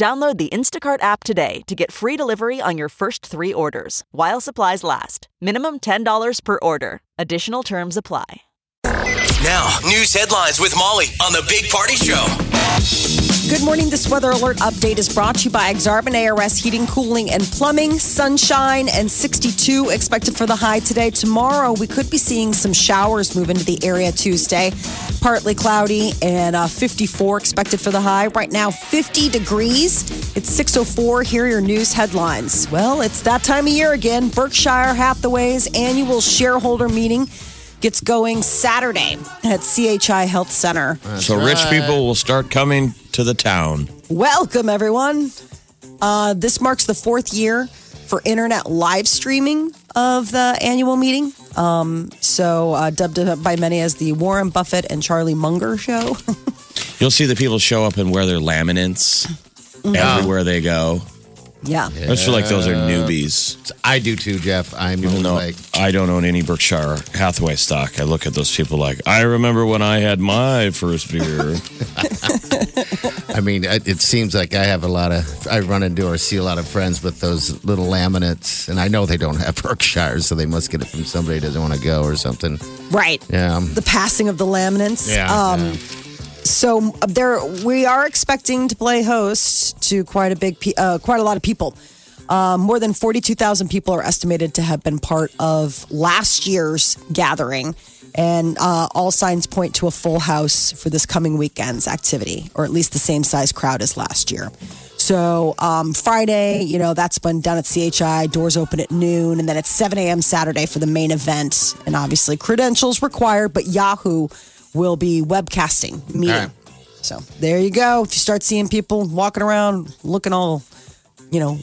Download the Instacart app today to get free delivery on your first three orders while supplies last. Minimum $10 per order. Additional terms apply. Now, news headlines with Molly on the Big Party Show. Good morning. This weather alert update is brought to you by Exarban ARS Heating, Cooling, and Plumbing. Sunshine and 62 expected for the high today. Tomorrow, we could be seeing some showers move into the area Tuesday. Partly cloudy and uh, 54 expected for the high. Right now, 50 degrees. It's 6.04. Here are your news headlines. Well, it's that time of year again. Berkshire Hathaway's annual shareholder meeting gets going Saturday at CHI Health Center. so rich people will start coming to the town. Welcome, everyone. Uh, this marks the fourth year for internet live streaming of the annual meeting. Um, so, uh, dubbed by many as the Warren Buffett and Charlie Munger show. You'll see the people show up and wear their laminates everywhere they go. Yeah. I just feel like those are newbies. I do too, Jeff. I'm Even though like, I don't own any Berkshire Hathaway stock, I look at those people like, I remember when I had my first beer. I mean, it, it seems like I have a lot of, I run into or see a lot of friends with those little laminates, and I know they don't have Berkshires, so they must get it from somebody who doesn't want to go or something. Right. Yeah. The passing of the laminates. Yeah, Um, So there, we are expecting to play host to quite a big, uh, quite a lot of people. Uh, more than forty-two thousand people are estimated to have been part of last year's gathering, and uh, all signs point to a full house for this coming weekend's activity, or at least the same size crowd as last year. So um, Friday, you know, that's been done at CHI. Doors open at noon, and then at 7 a.m. Saturday for the main event. And obviously, credentials required, but Yahoo will be webcasting meeting. Right. So there you go. If you start seeing people walking around looking all, you know,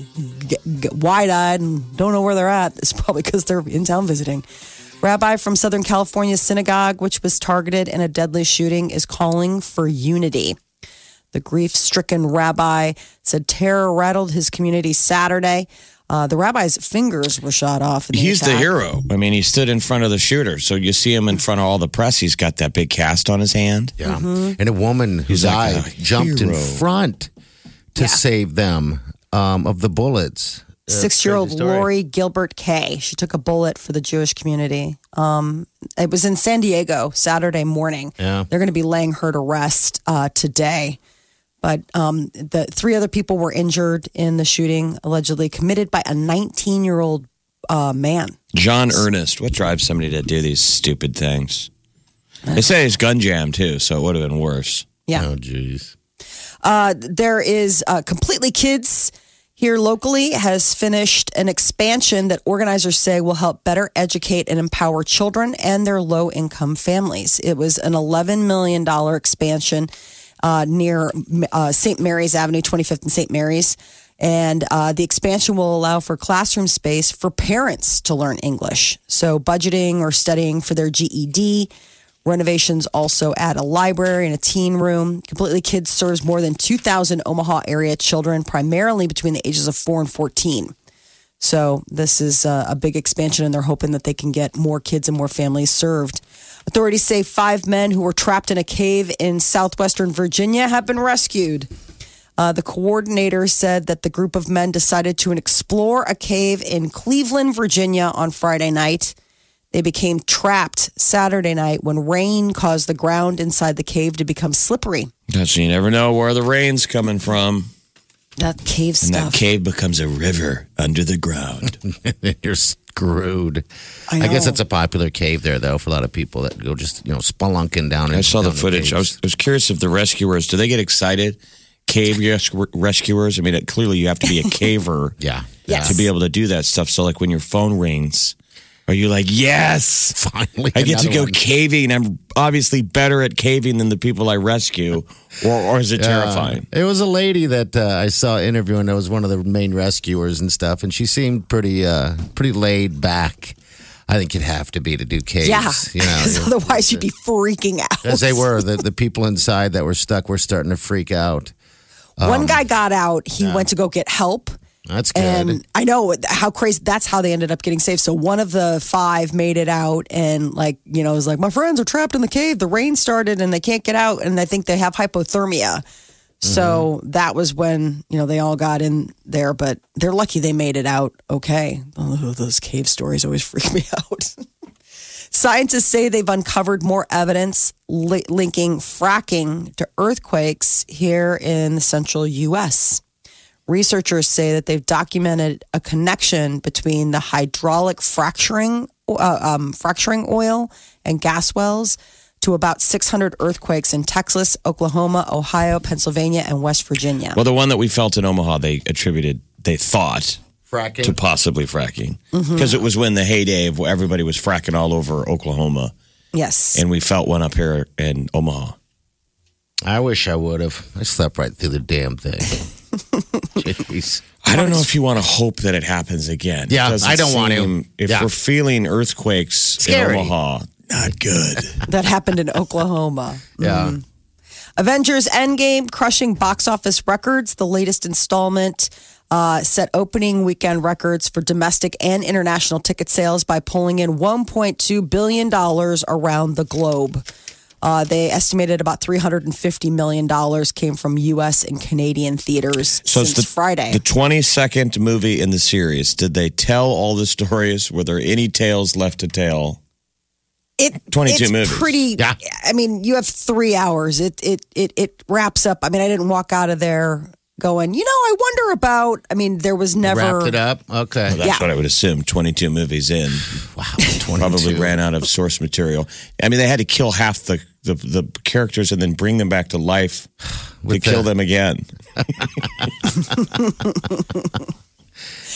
wide eyed and don't know where they're at, it's probably because they're in town visiting. Rabbi from Southern California synagogue, which was targeted in a deadly shooting, is calling for unity. The grief stricken rabbi said terror rattled his community Saturday. Uh, the rabbi's fingers were shot off. In the He's the hero. I mean, he stood in front of the shooter. So you see him in front of all the press. He's got that big cast on his hand. Yeah. Mm-hmm. And a woman who He's like died a jumped in front to save them um, of the bullets. Uh, Six year old. Lori Gilbert Kaye. She took a bullet for the Jewish community. Um, it was in San Diego Saturday morning. Yeah. They're going to be laying her to rest uh, today. But um, the three other people were injured in the shooting, allegedly committed by a 19 year old uh, man. John Earnest. What drives somebody to do these stupid things? They say he's gun jammed too, so it would have been worse. Yeah. Oh, jeez. Uh, there is uh, Completely Kids here locally has finished an expansion that organizers say will help better educate and empower children and their low income families. It was an $11 million expansion uh, near uh, St. Mary's Avenue, 25th and St. Mary's. And uh, the expansion will allow for classroom space for parents to learn English. So, budgeting or studying for their GED. Renovations also add a library and a teen room. Completely Kids serves more than 2,000 Omaha area children, primarily between the ages of 4 and 14. So, this is a, a big expansion, and they're hoping that they can get more kids and more families served. Authorities say five men who were trapped in a cave in southwestern Virginia have been rescued. Uh, the coordinator said that the group of men decided to explore a cave in Cleveland, Virginia on Friday night. They became trapped Saturday night when rain caused the ground inside the cave to become slippery. That's you never know where the rain's coming from. That cave And stuff. that cave becomes a river under the ground. You're screwed. I I, guess know. it's a popular cave there, though, for a lot of people that go just, you know, spelunking down. I saw the down footage. I was, I was curious if the rescuers do they get excited? Cave res- rescuers. I mean, it, clearly you have to be a caver Yeah. Yes. to be able to do that stuff. So, like when your phone rings, Are you like, yes, Finally, I get to go one. caving. I'm obviously better at caving than the people I rescue, or, or is it terrifying? It was a lady that uh, I saw interviewing. That was one of the main rescuers and stuff, and she seemed pretty, uh, pretty laid back. I think you'd have to be to do caves. Yeah, you know, 'Cause otherwise you'd be freaking out. as they were. The, the people inside that were stuck were starting to freak out. One guy got out. He went to go get help. That's good. And I know how crazy. That's how they ended up getting saved. So one of the five made it out, and like you know, was like my friends are trapped in the cave. The rain started, and they can't get out, and I think they have hypothermia. So mm-hmm. that was when you know they all got in there, but they're lucky they made it out okay. Oh, those cave stories always freak me out. Scientists say they've uncovered more evidence li- linking fracking to earthquakes here in the central U.S. Researchers say that they've documented a connection between the hydraulic fracturing, uh, um, fracturing oil and gas wells to about 600 earthquakes in Texas, Oklahoma, Ohio, Pennsylvania, and West Virginia. Well, the one that we felt in Omaha, they attributed, they thought fracking. to possibly fracking Mm-hmm. because it was when the heyday of everybody was fracking all over Oklahoma, yes. and we felt one up here in Omaha. I wish I would have. I slept right through the damn thing. Jeez. I don't know if you want to hope that it happens again. Yeah, I don't want to. If Yeah. we're feeling earthquakes Scary. in Omaha, not good. that happened in Oklahoma. Yeah. Avengers Endgame crushing box office records. The latest installment uh, set opening weekend records for domestic and international ticket sales by pulling in $1.2 billion around the globe. Uh, they estimated about $350 million came from U.S. and Canadian theaters So since it's the Friday. The 22nd movie in the series. Did they tell all the stories? Were there any tales left to tell? it 22 it's movies. pretty Yeah. i mean you have three hours it it it it wraps up i mean i didn't walk out of there going you know i wonder about i mean there was never Wrapped it up. Okay. That's Yeah. what I would assume. 22 movies in. Wow. Probably ran out of source material. I mean, they had to kill half the, the, the characters and then bring them back to life to With kill them again.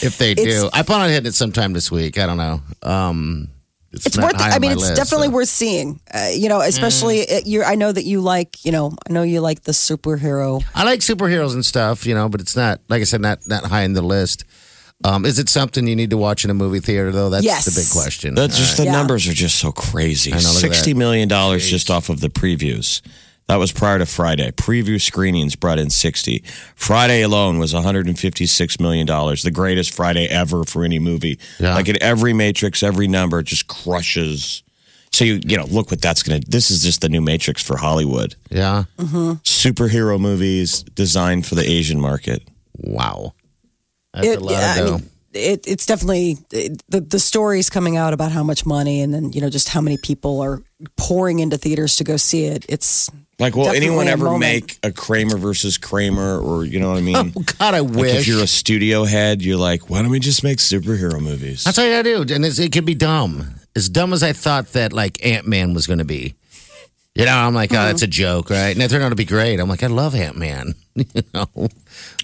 If they do, It's- I plan on hitting it sometime this week. I don't know. Um, it's it's not worth high i mean it's list, definitely so. worth seeing uh, you know especially it, you i know that you like you know i know you like the superhero I like superheroes and stuff, you know, but it's not like I said, not not high in the list. Um, is it something you need to watch in a movie theater though? That's Yes. the big question. That's just the Yeah. numbers are just so crazy. I know, look at Sixty that. million dollars just off of the previews. That was prior to Friday. Preview screenings brought in sixty. Friday alone was one hundred and fifty-six million dollars, the greatest Friday ever for any movie. Yeah. Like in every Matrix, every number just crushes. So you you know look what that's gonna. This is just the new Matrix for Hollywood. yeah. Mm-hmm. Superhero movies designed for the Asian market. Wow. That's It- a lot yeah, of I mean, it, it's definitely it, the the stories coming out about how much money and then you know just how many people are pouring into theaters to go see it. It's Like, will Definitely anyone ever moment. make a Kramer versus Kramer, or you know what I mean? Oh, God, I Like wish. if you're a studio head, you're like, why don't we just make superhero movies? That's all you gotta do, and it's, it could be dumb, as dumb as I thought that like Ant Man was gonna be. You know, I'm like, oh, that's uh-huh. a joke, right? And it turned out to be great. I'm like, I love Ant Man. you know,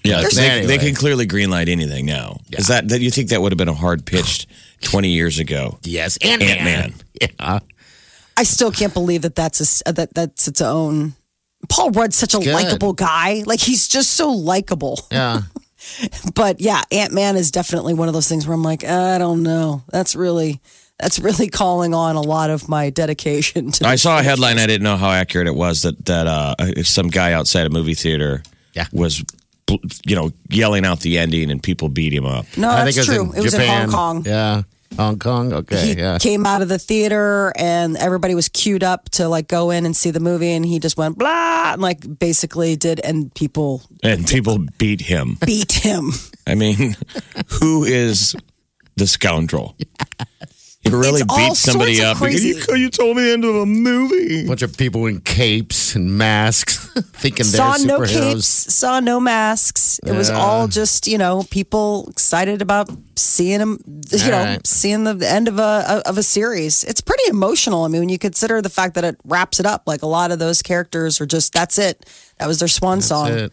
yeah, they, Anyway. they can clearly greenlight anything now. Is that that you think that would have been a hard pitched 20 years ago? yes, Ant Man. Yeah, I still can't believe that that's a s uh, that that's its own. Paul Rudd's such a likable guy. Like he's just so likable. yeah. But yeah, Ant Man is definitely one of those things where I'm like, I don't know. That's really that's really calling on a lot of my dedication to. I saw a headline. I didn't know how accurate it was that that uh, some guy outside a movie theater Yeah. was, you know, yelling out the ending and people beat him up. no, I that's think true. It was in Hong Kong. Yeah, Hong Kong. Okay, he yeah. came out of the theater and everybody was queued up to like go in and see the movie and he just went blah and like basically did and people And people beat him. beat him. I mean, who is the scoundrel? You really It's all beat somebody sorts of up because crazy. you, you told me the end of a movie. bunch of people in capes and masks thinking they're saw no superheroes. capes, saw no masks. It was all just you know people excited about seeing them. you All know, right. seeing the end of a of a series. It's pretty emotional. I mean, when you consider the fact that it wraps it up, like a lot of those characters are just that's it. That was their swan song. It.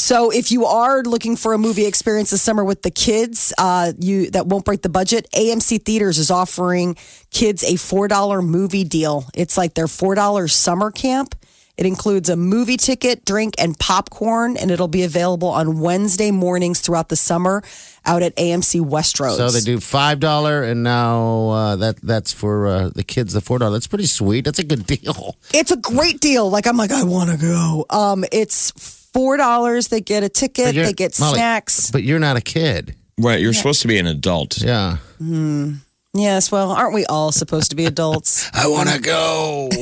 So if you are looking for a movie experience this summer with the kids, uh, you that won't break the budget, AMC Theaters is offering kids a four dollar movie deal. It's like their four dollar summer camp. It includes a movie ticket, drink, and popcorn, and it'll be available on Wednesday mornings throughout the summer out at AMC Westroads. So they do five dollar, and now uh, that that's for uh, the kids the four dollar. That's pretty sweet. That's a good deal. It's a great deal. Like I'm like, I want to go. Um, it's four dollars. They get a ticket. They get Molly, snacks. but you're not a kid. Right, you're supposed to be an adult. Yeah, Yes, well, aren't we all supposed to be adults? I want to go.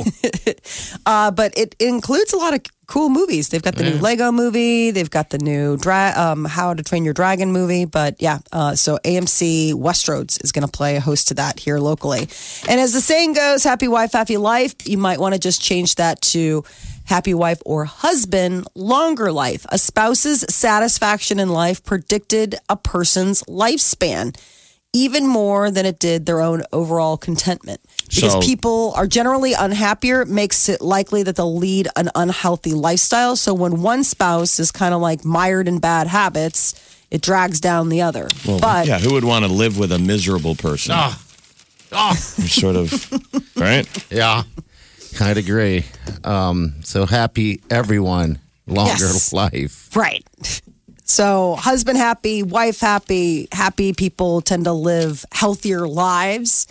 Uh, but it includes a lot of cool movies. They've got the new Lego movie. They've got the new dra- um, How to Train Your Dragon movie. But yeah, uh, so AMC Westroads is going to play a host to that here locally. And as the saying goes, happy wife, happy life. You might want to just change that to happy wife or husband, longer life. A spouse's satisfaction in life predicted a person's lifespan. Even more than it did their own overall contentment. Because So- people are generally unhappier, it makes it likely that they'll lead an unhealthy lifestyle. So when one spouse is kind of like mired in bad habits, it drags down the other. but Yeah, who would want to live with a miserable person? oh, oh, You're sort of right. yeah. I'd agree. Um, so happy everyone, longer Yes. life. right. So husband happy, wife happy, happy people tend to live healthier lives.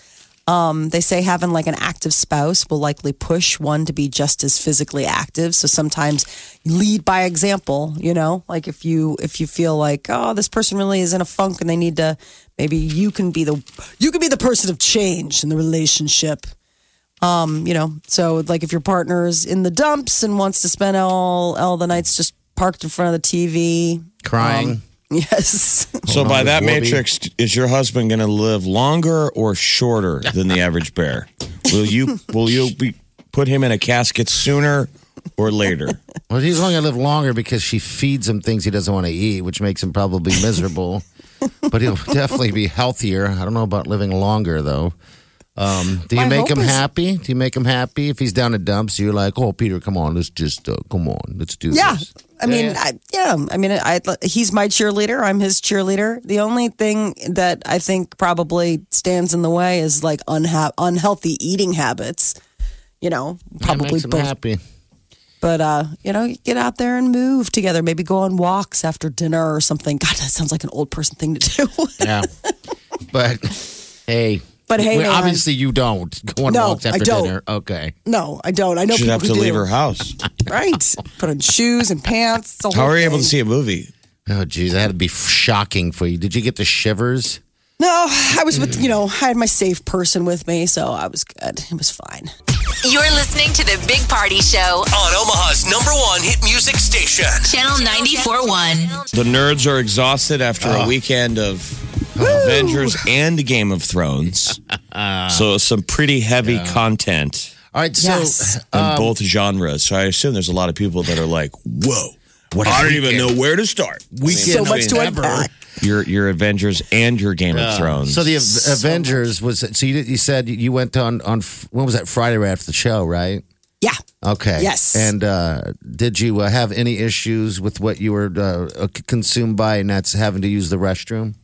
Um, they say having like an active spouse will likely push one to be just as physically active. So sometimes lead by example, you know, like if you if you feel like, oh, this person really is in a funk and they need to maybe you can be the you can be the person of change in the relationship. Um, you know, so like if your partner is in the dumps and wants to spend all all the nights just parked in front of the TV. Crying. Um, yes. So by that Whoopi. matrix, is your husband going to live longer or shorter than the average bear? Will you will you be put him in a casket sooner or later? well, he's only gonna live longer because she feeds him things he doesn't want to eat, which makes him probably miserable. but he'll definitely be healthier. I don't know about living longer though. Um, do you My make him is- happy? Do you make him happy if he's down in dumps? You're like, oh, Peter, come on, let's just uh, come on, let's do this. Yeah. this. I mean, I, yeah. I mean, I, he's my cheerleader. I'm his cheerleader. The only thing that I think probably stands in the way is like unha- unhealthy eating habits. You know, That probably makes him both. happy. But uh, you know, get out there and move together. Maybe go on walks after dinner or something. God, that sounds like an old person thing to do. Yeah, but hey, But hey, well, man. obviously you don't go on No, walks I after don't. dinner. Okay, no, I don't. I know She'd people have who to do. leave her house. Right. Put on shoes and pants. How whole are you able to see a movie? oh geez, that had to be shocking for you. Did you get the shivers? No, I was with you know I had my safe person with me, so I was good. It was fine. You're listening to the Big Party Show, On Omaha's number one hit music station. Channel 94.1. The nerds are exhausted after a weekend of Avengers and Game of Thrones. so some pretty heavy content All right, so Yes. in um, both genres. So I assume there's a lot of people that are like, "Whoa, I don't even know where to start." We So much to unpack. Your your Avengers and your Game of Thrones. So the Av- Avengers was so you, you said you went on on when was that Friday right after the show, right? Yeah. Okay. Yes. And uh, did you uh, have any issues with what you were uh, consumed by, and that's having to use the restroom?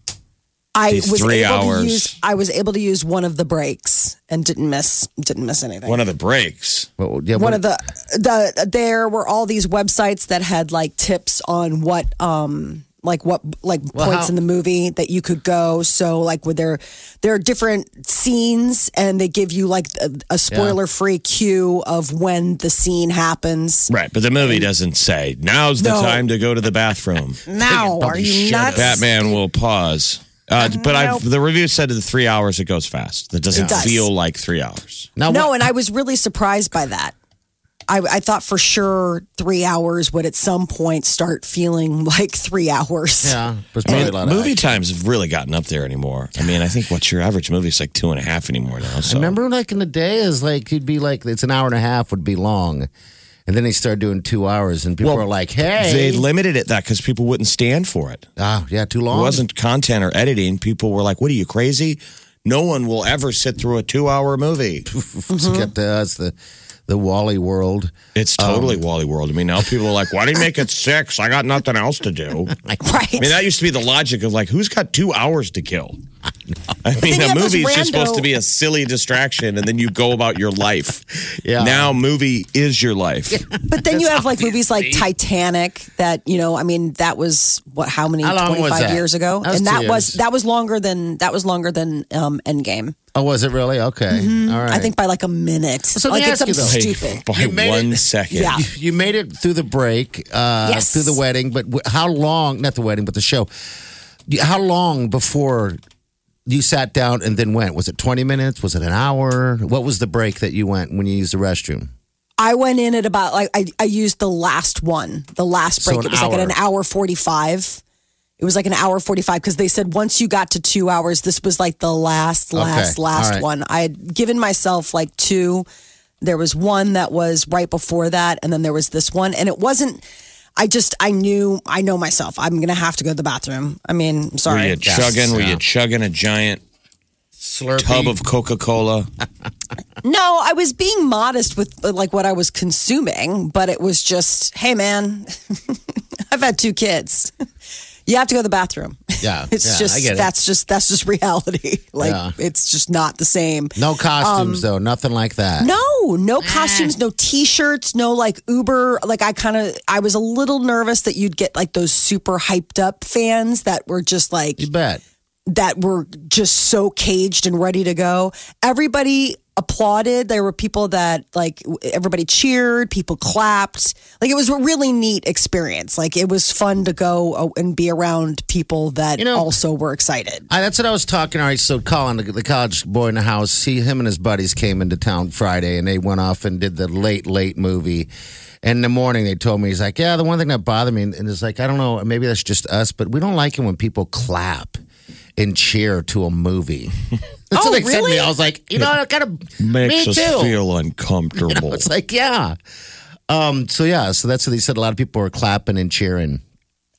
I These was three able hours. to use I was able to use one of the breaks and didn't miss didn't miss anything. one of the breaks. Well, yeah, one what- of the the there were all these websites that had like tips on what um like what like Well, points how- in the movie that you could go so like with there there are different scenes and they give you like a, a spoiler free cue of when the scene happens Right, but the movie doesn't say now's the No. time to go to the bathroom. now are you nuts Batman will pause. Uh, but I've, the review said the three hours it goes fast. That doesn't It does. feel like three hours. now no what- and i was really surprised by that I, I thought for sure three hours would at some point start feeling like three hours. yeah, there's probably a lot of Movie times have really gotten up there anymore. I mean, I think what's your average movie is like two and a half anymore now. So Remember, like in the day, is like you'd be like it's an hour and a half would be long, and then they started doing two hours, and people Well, are like, "Hey, they limited it that because people wouldn't stand for it. ah, yeah, too long." It wasn't content or editing. People were like, "What are you crazy? No one will ever sit through a two-hour movie." It's got to us the the Wally World. It's totally Wally World. I mean, now people are like, why do you make it six? I got nothing else to do. Like, right. I mean, that used to be the logic of like, who's got two hours to kill? I mean, a have movie is just supposed to be a silly distraction, and then you go about your life. Yeah. Now, movie is your life. But then you have like movies like Titanic that, you know, I mean, that was what how many How long was 25 that? years ago? That was and two that was years. that was longer than that was longer than um Endgame. Oh, was it really? Okay. All right. Mm-hmm. I think by like a minute. So let like me it's ask you, something though. stupid. By You made one it- second. Yeah. You, you made it through the break, uh, Yes. through the wedding, but w- how long, not the wedding, but the show, You- how long before you sat down and then went? Was it 20 minutes? Was it an hour? What was the break that you went when you used the restroom? I went in at about like I, I used the last one, the last break. an it was like at an hour forty five. It was like an hour forty five because they said once you got to two hours, this was like the last, last, Okay. last right. one. I had given myself like two. There was one that was right before that, and then there was this one, and it wasn't. I just I knew I know myself. I'm gonna have to go to the bathroom. I mean, I'm Were sorry. you chugging? Were you chugging a giant Slurpee. tub of Coca Cola? No, I was being modest with uh, like what I was consuming, but it was just, hey man, I've had two kids. You have to go to the bathroom. Yeah, It's yeah, just I get it. that's just that's just reality. Like Yeah. it's just not the same. No costumes, though. Nothing like that. Um, No, no costumes, no t-shirts, no like Uber. Like I kind of I was a little nervous that you'd get like those super hyped up fans that were just like You bet. that were just so caged and ready to go. Everybody applauded. There were people that like everybody cheered, people clapped. Like it was a really neat experience. Like it was fun to go uh, and be around people that You know- also were excited. I, that's what I was talking. All right, so Colin, the, the college boy in the house, he, him and his buddies came into town Friday, and they went off and did the late, late movie. And in the morning, they told me he's like, "Yeah, the one thing that bothered me, and it's like, I don't know, maybe that's just us, but we don't like it when people clap and cheer to a movie." That's Oh, what they said to me. really? I was like, you know, it kind of Makes me us too. feel uncomfortable. It's like, yeah. Um. So yeah. So that's what they said. A lot of people were clapping and cheering.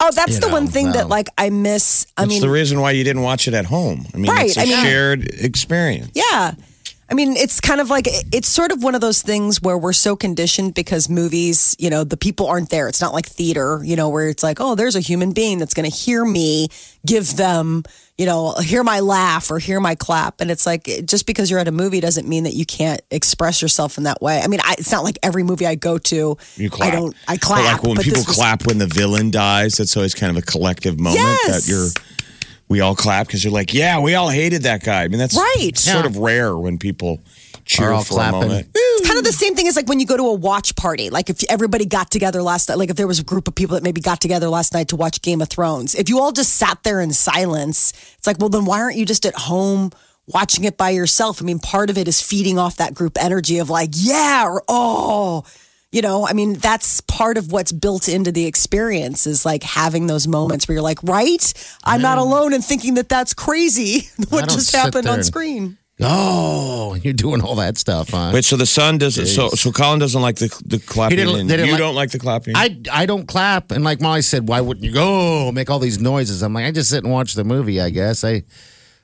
Oh, that's You the one know, thing that like I miss. I That's mean, the reason why you didn't watch it at home. I mean, Right, it's a I mean- shared experience. Yeah. I mean, it's kind of like it's sort of one of those things where we're so conditioned because movies, you know, the people aren't there. It's not like theater, you know, where it's like, oh, there's a human being that's going to hear me, give them, you know, hear my laugh or hear my clap. And it's like, just because you're at a movie doesn't mean that you can't express yourself in that way. I mean, I, it's not like every movie I go to, You clap. I don't, I But clap. like when but people this was- clap when the villain dies, that's always kind of a collective moment Yes. that you're. We all clap because you're like, yeah, we all hated that guy. I mean, that's Right. Sort Yeah. of rare when people cheer Are all for clapping. a moment. It's kind of the same thing as like when you go to a watch party. Like if everybody got together last night, like if there was a group of people that maybe got together last night to watch Game of Thrones, if you all just sat there in silence, it's like, well, then why aren't you just at home watching it by yourself? I mean, part of it is feeding off that group energy of like, yeah, or oh, you know, I mean, that's part of what's built into the experience is like having those moments where you're like, right? I'm not alone in thinking that that's crazy what just happened on screen. Oh, you're doing all that stuff, huh? Wait, so the son doesn't. So, so Colin doesn't like the the clapping. didn't- didn't you like- don't like the clapping. I I don't clap, and like Molly said, why wouldn't you go make all these noises? I'm like, I just sit and watch the movie. I guess I,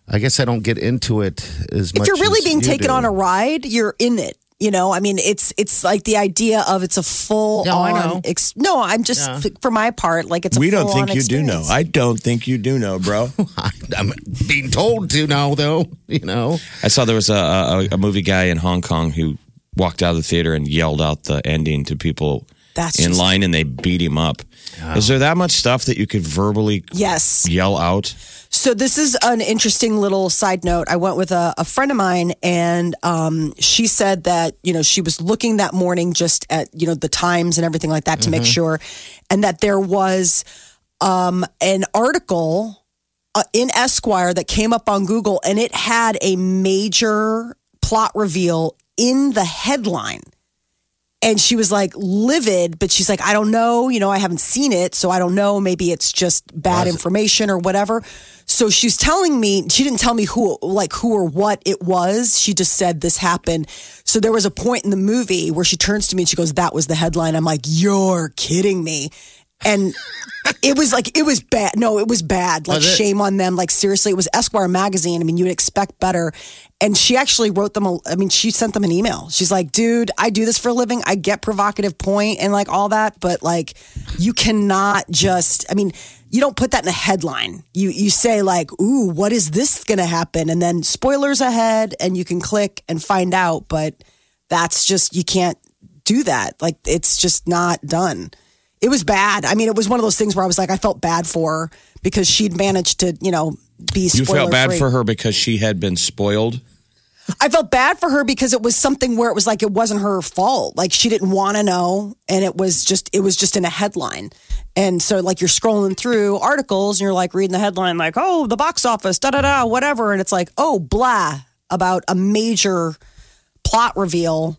I guess I don't get into it as much. if you're really as being you taken do. on a ride, you're in it. You know, I mean, it's it's like the idea of it's a full No, I on. know. Ex- no, I'm just Yeah. for my part, like it's. A we don't full-on think you do know. I don't think you do know, bro. I'm being told to now, though. You know, I saw there was a, a, a movie guy in Hong Kong who walked out of the theater and yelled out the ending to people That's in just- line, and they beat him up. Is there that much stuff that you could verbally Yes. yell out? So this is an interesting little side note. I went with a, a friend of mine, and um, she said that you know she was looking that morning just at you know the times and everything like that to make sure, and that there was um, an article uh, in Esquire that came up on Google, and it had a major plot reveal in the headline. And she was like livid, but she's like, I don't know. You know, I haven't seen it. So I don't know. Maybe it's just bad information or whatever. So she's telling me, she didn't tell me who, like who or what it was. She just said this happened. So there was a point in the movie where she turns to me and she goes, That was the headline. I'm like, You're kidding me. And it was like it was bad. No, it was bad. Like Was shame on them. Like seriously, it was Esquire magazine. I mean, you would expect better. And she actually wrote them. A, I mean, she sent them an email. She's like, "Dude, I do this for a living. I get provocative point and like all that, but like, you cannot just. I mean." You don't put that in a headline. You you say like, "Ooh, what is this going to happen?" And then spoilers ahead, and you can click and find out. But that's just you can't do that. Like it's just not done. It was bad. I mean, it was one of those things where I was like, I felt bad for her because she'd managed to, you know, be. You felt bad spoiler-free. for her because she had been spoiled. I felt bad for her because it was something where it was like it wasn't her fault. Like she didn't want to know, and it was just it was just in a headline. And so, like you're scrolling through articles, and you're like reading the headline, like, "Oh, the box office, da da da, whatever," and it's like, "Oh, blah," about a major plot reveal,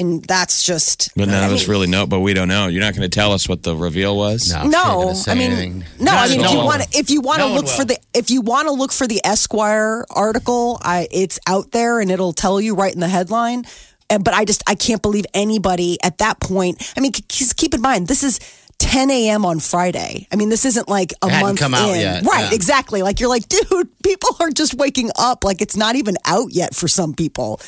and that's just. But none I of us mean, really know. But we don't know. You're not going to tell us what the reveal was. No, she ain't No, gonna say I mean, anything. no, I mean, if you one want, if you want No to one look for will. the, if you want to look for the Esquire article, I, it's out there and it'll tell you right in the headline. And, but I just, I can't believe anybody at that point. I mean, k- keep in mind, this is 10 a.m. on Friday. I mean, this isn't like a It hadn't month come out in. yet, Right, yeah. exactly. Like you're like, dude, people are just waking up. Like it's not even out yet for some people.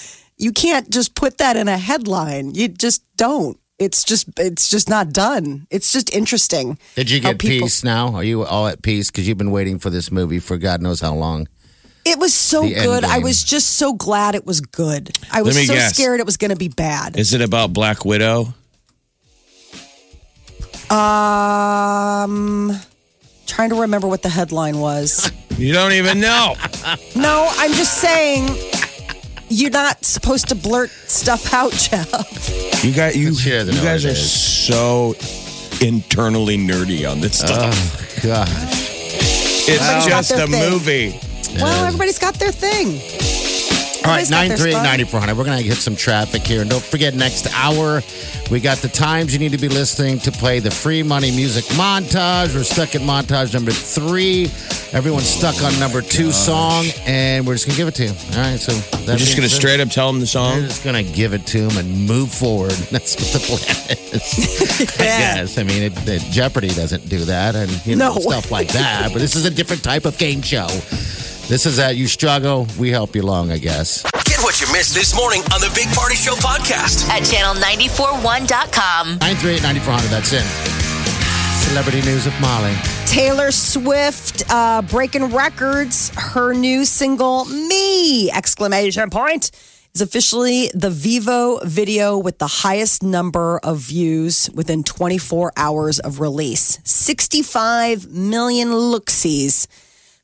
You can't just put that in a headline. You just don't. It's just, it's just not done. It's just interesting. Did you get people- peace now? Are you all at peace? Because you've been waiting for this movie for God knows how long. It was so The good. I game. was just so glad it was good. I was me so guess. scared it was going to be bad. Is it about Black Widow? Um, trying to remember what the headline was. You don't even know. no, I'm just saying you're not supposed to blurt stuff out, Jeff. You got you. She You guys are so internally nerdy on this stuff. Oh, gosh. it's Everybody's just a thing. movie. Well, everybody's got their thing. All right, Everybody's 938 spot. 9400. We're going to get some traffic here. And don't forget, next hour, we got the times you need to be listening to play the free money music montage. We're stuck at montage number three. Everyone's stuck on number two song, and we're just going to give it to you. All right, so We're that's just going to straight up tell them the song? We're just going to give it to them and move forward. That's what the plan is. I guess. I mean, it, it, Jeopardy doesn't do that and, you know, No. stuff like that. But this is a different type of game show. This is that you struggle, we help you along, I guess. Get what you missed this morning on the Big Party Show podcast. At channel941.com. 938 9400, that's in. Celebrity news of Molly. Taylor Swift uh, breaking records. Her new single "Me!" exclamation point is officially the Vevo video with the highest number of views within 24 hours of release. 65 million looksies.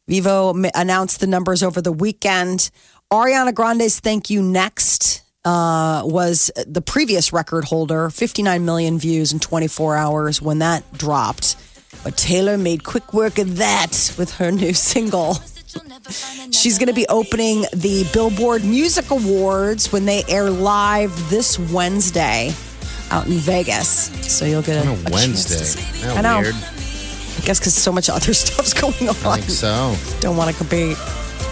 Vevo announced the numbers over the weekend. Ariana Grande's "Thank You Next." Uh, was the previous record holder, 59 million views in 24 hours when that dropped. But Taylor made quick work of that with her new single. She's going to be opening the Billboard Music Awards when they air live this Wednesday out in Vegas. So you'll get a, On a chance to Wednesday. see. I know. weird? I guess because so much other stuff's going on. I think so. Don't want to compete.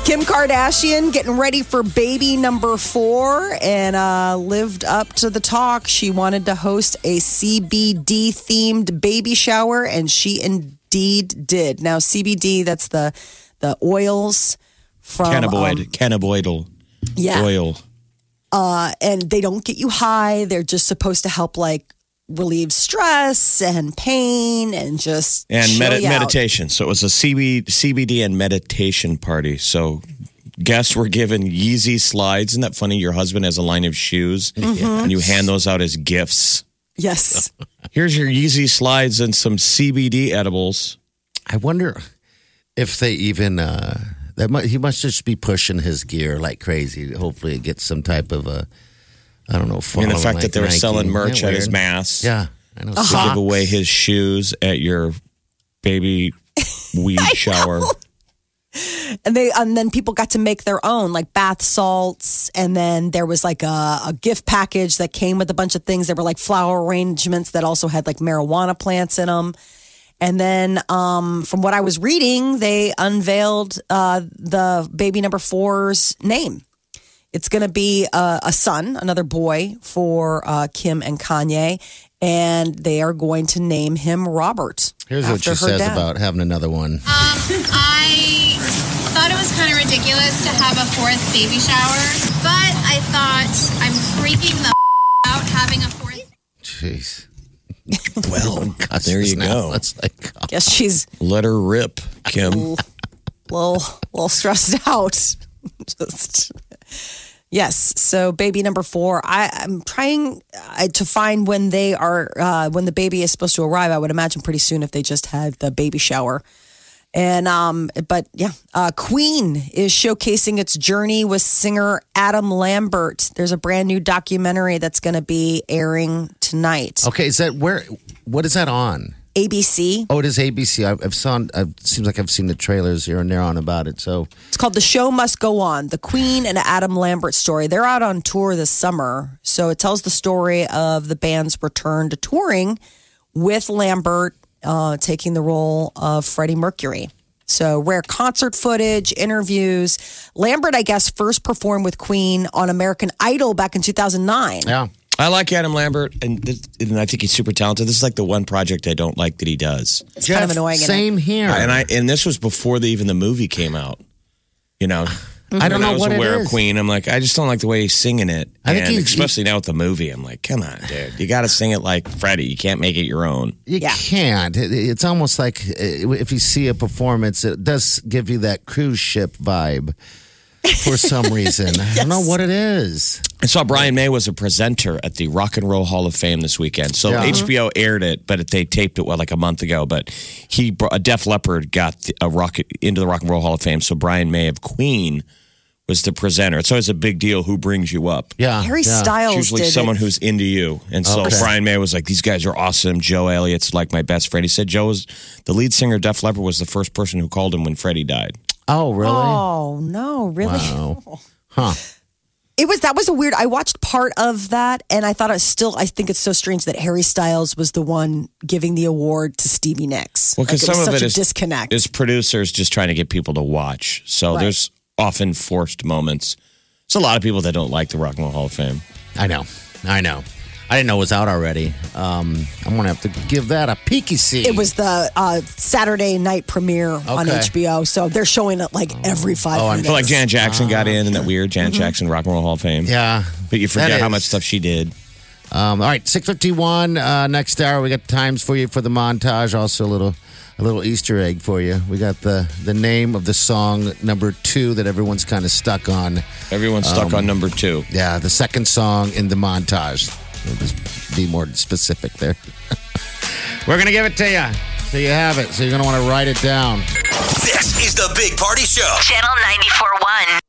Kim Kardashian getting ready for baby number four and uh, lived up to the talk. She wanted to host a CBD themed baby shower, and she indeed did. Now, CBD, that's the the oils from Cannabinoid, um, cannabinoidal yeah, oil. uh, and they don't get you high. They're just supposed to help like relieve stress and pain and just and chill medi- you out. meditation. So it was a CB, CBD and meditation party. So guests were given Yeezy slides. Isn't that funny? Your husband has a line of shoes, Mm-hmm. and you hand those out as gifts. Yes. Here's your Yeezy slides and some CBD edibles. I wonder if they even uh that mu he must just be pushing his gear like crazy. Hopefully, it gets some type of a I don't know. I mean, the fact like that they were Nike. selling merch at his mass. Yeah, I know. To give away his shoes at your baby weed shower. and they and then people got to make their own like bath salts and then there was like a, a gift package that came with a bunch of things that were like flower arrangements that also had like marijuana plants in them and then um, from what i was reading they unveiled uh, the baby number four's name it's going to be a, a son, another boy for uh, Kim and Kanye. and they are going to name him Robert. Here's what she says dad. about having another one. Um, I thought it was kind of ridiculous to have a fourth baby shower, but I thought I'm freaking the out having a fourth. Jeez. Well, Gosh, there you go. It's like, oh, Guess she's Let her rip, Kim. a little, little stressed out. Just, yes. So, baby number four. I, I'm trying uh, to find when they are uh, when the baby is supposed to arrive. I would imagine pretty soon if they just had the baby shower. And um, but yeah, uh, Queen is showcasing its journey with singer Adam Lambert. There's a brand new documentary that's going to be airing tonight. okay, is that where? What is that on? ABC. Oh, it is ABC. I've, I've saw. It seems like I've seen the trailers here and there on about it. So It's called The Show Must Go On, the Queen and Adam Lambert story. They're out on tour this summer. So it tells the story of the band's return to touring with Lambert uh, taking the role of Freddie Mercury. So rare concert footage, interviews. Lambert, I guess, first performed with Queen on American Idol back in 2009. yeah, I like Adam Lambert, and, this, and I think he's super talented. This is like the one project I don't like that he does. It's kind of annoying. isn't it? Same here. And I and this was before the, even the movie came out. You know, I don't when know I was what it aware of. Queen. I'm like, I just don't like the way he's singing it. I think and he's- especially now with the movie, I'm like, come on, dude, you got to sing it like Freddie. You can't make it your own. You Yeah. can't. It's almost like uh, if you see a performance, it does give you that cruise ship vibe for some reason. I don't know what it is. I saw Brian May was a presenter at the Rock and Roll Hall of Fame this weekend. So Yeah. HBO aired it, but they taped it well, like a month ago. But he, a Def Leppard, got a rock into the Rock and Roll Hall of Fame. So Brian May of Queen was the presenter. It's always a big deal who brings you up. Yeah. Harry yeah. Styles It's usually did someone it. who's into you. And so Okay. Brian May was like, These guys are awesome. Joe Elliott's like my best friend. He said Joe was the lead singer Def Leppard was the first person who called him when Freddie died. Oh, really? Oh, no, really? Wow. Huh. It was that was a weird. I watched part of that, and I thought it still. I think it's so strange that Harry Styles was the one giving the award to Stevie Nicks. Well, because Like, some was of such it a disconnect. Is producers just trying to get people to watch. So Right. there's often forced moments. There's a lot of people that don't like the Rock and Roll Hall of Fame. I know. I know. I didn't know it was out already. Um, I'm going to have to give that a peeky see. it was the uh, Saturday night premiere on Okay. HBO, so they're showing it like every five Oh, I'm- minutes. But like Janet Jackson got in, and that weird Janet Jackson Rock and Roll Hall of Fame. Yeah. But you forget That how is. much stuff she did. Um, all right, 651. Uh, next hour, we got times for you for the montage. Also, a little. A little Easter egg for you. We got the the name of the song number two that everyone's kind of stuck on. Everyone's stuck on number two. Yeah, the second song in the montage. We'll just be more specific there. We're gonna give it to you, so you have it. So you're gonna want to write it down. This is the Big Party Show. Channel 94.1.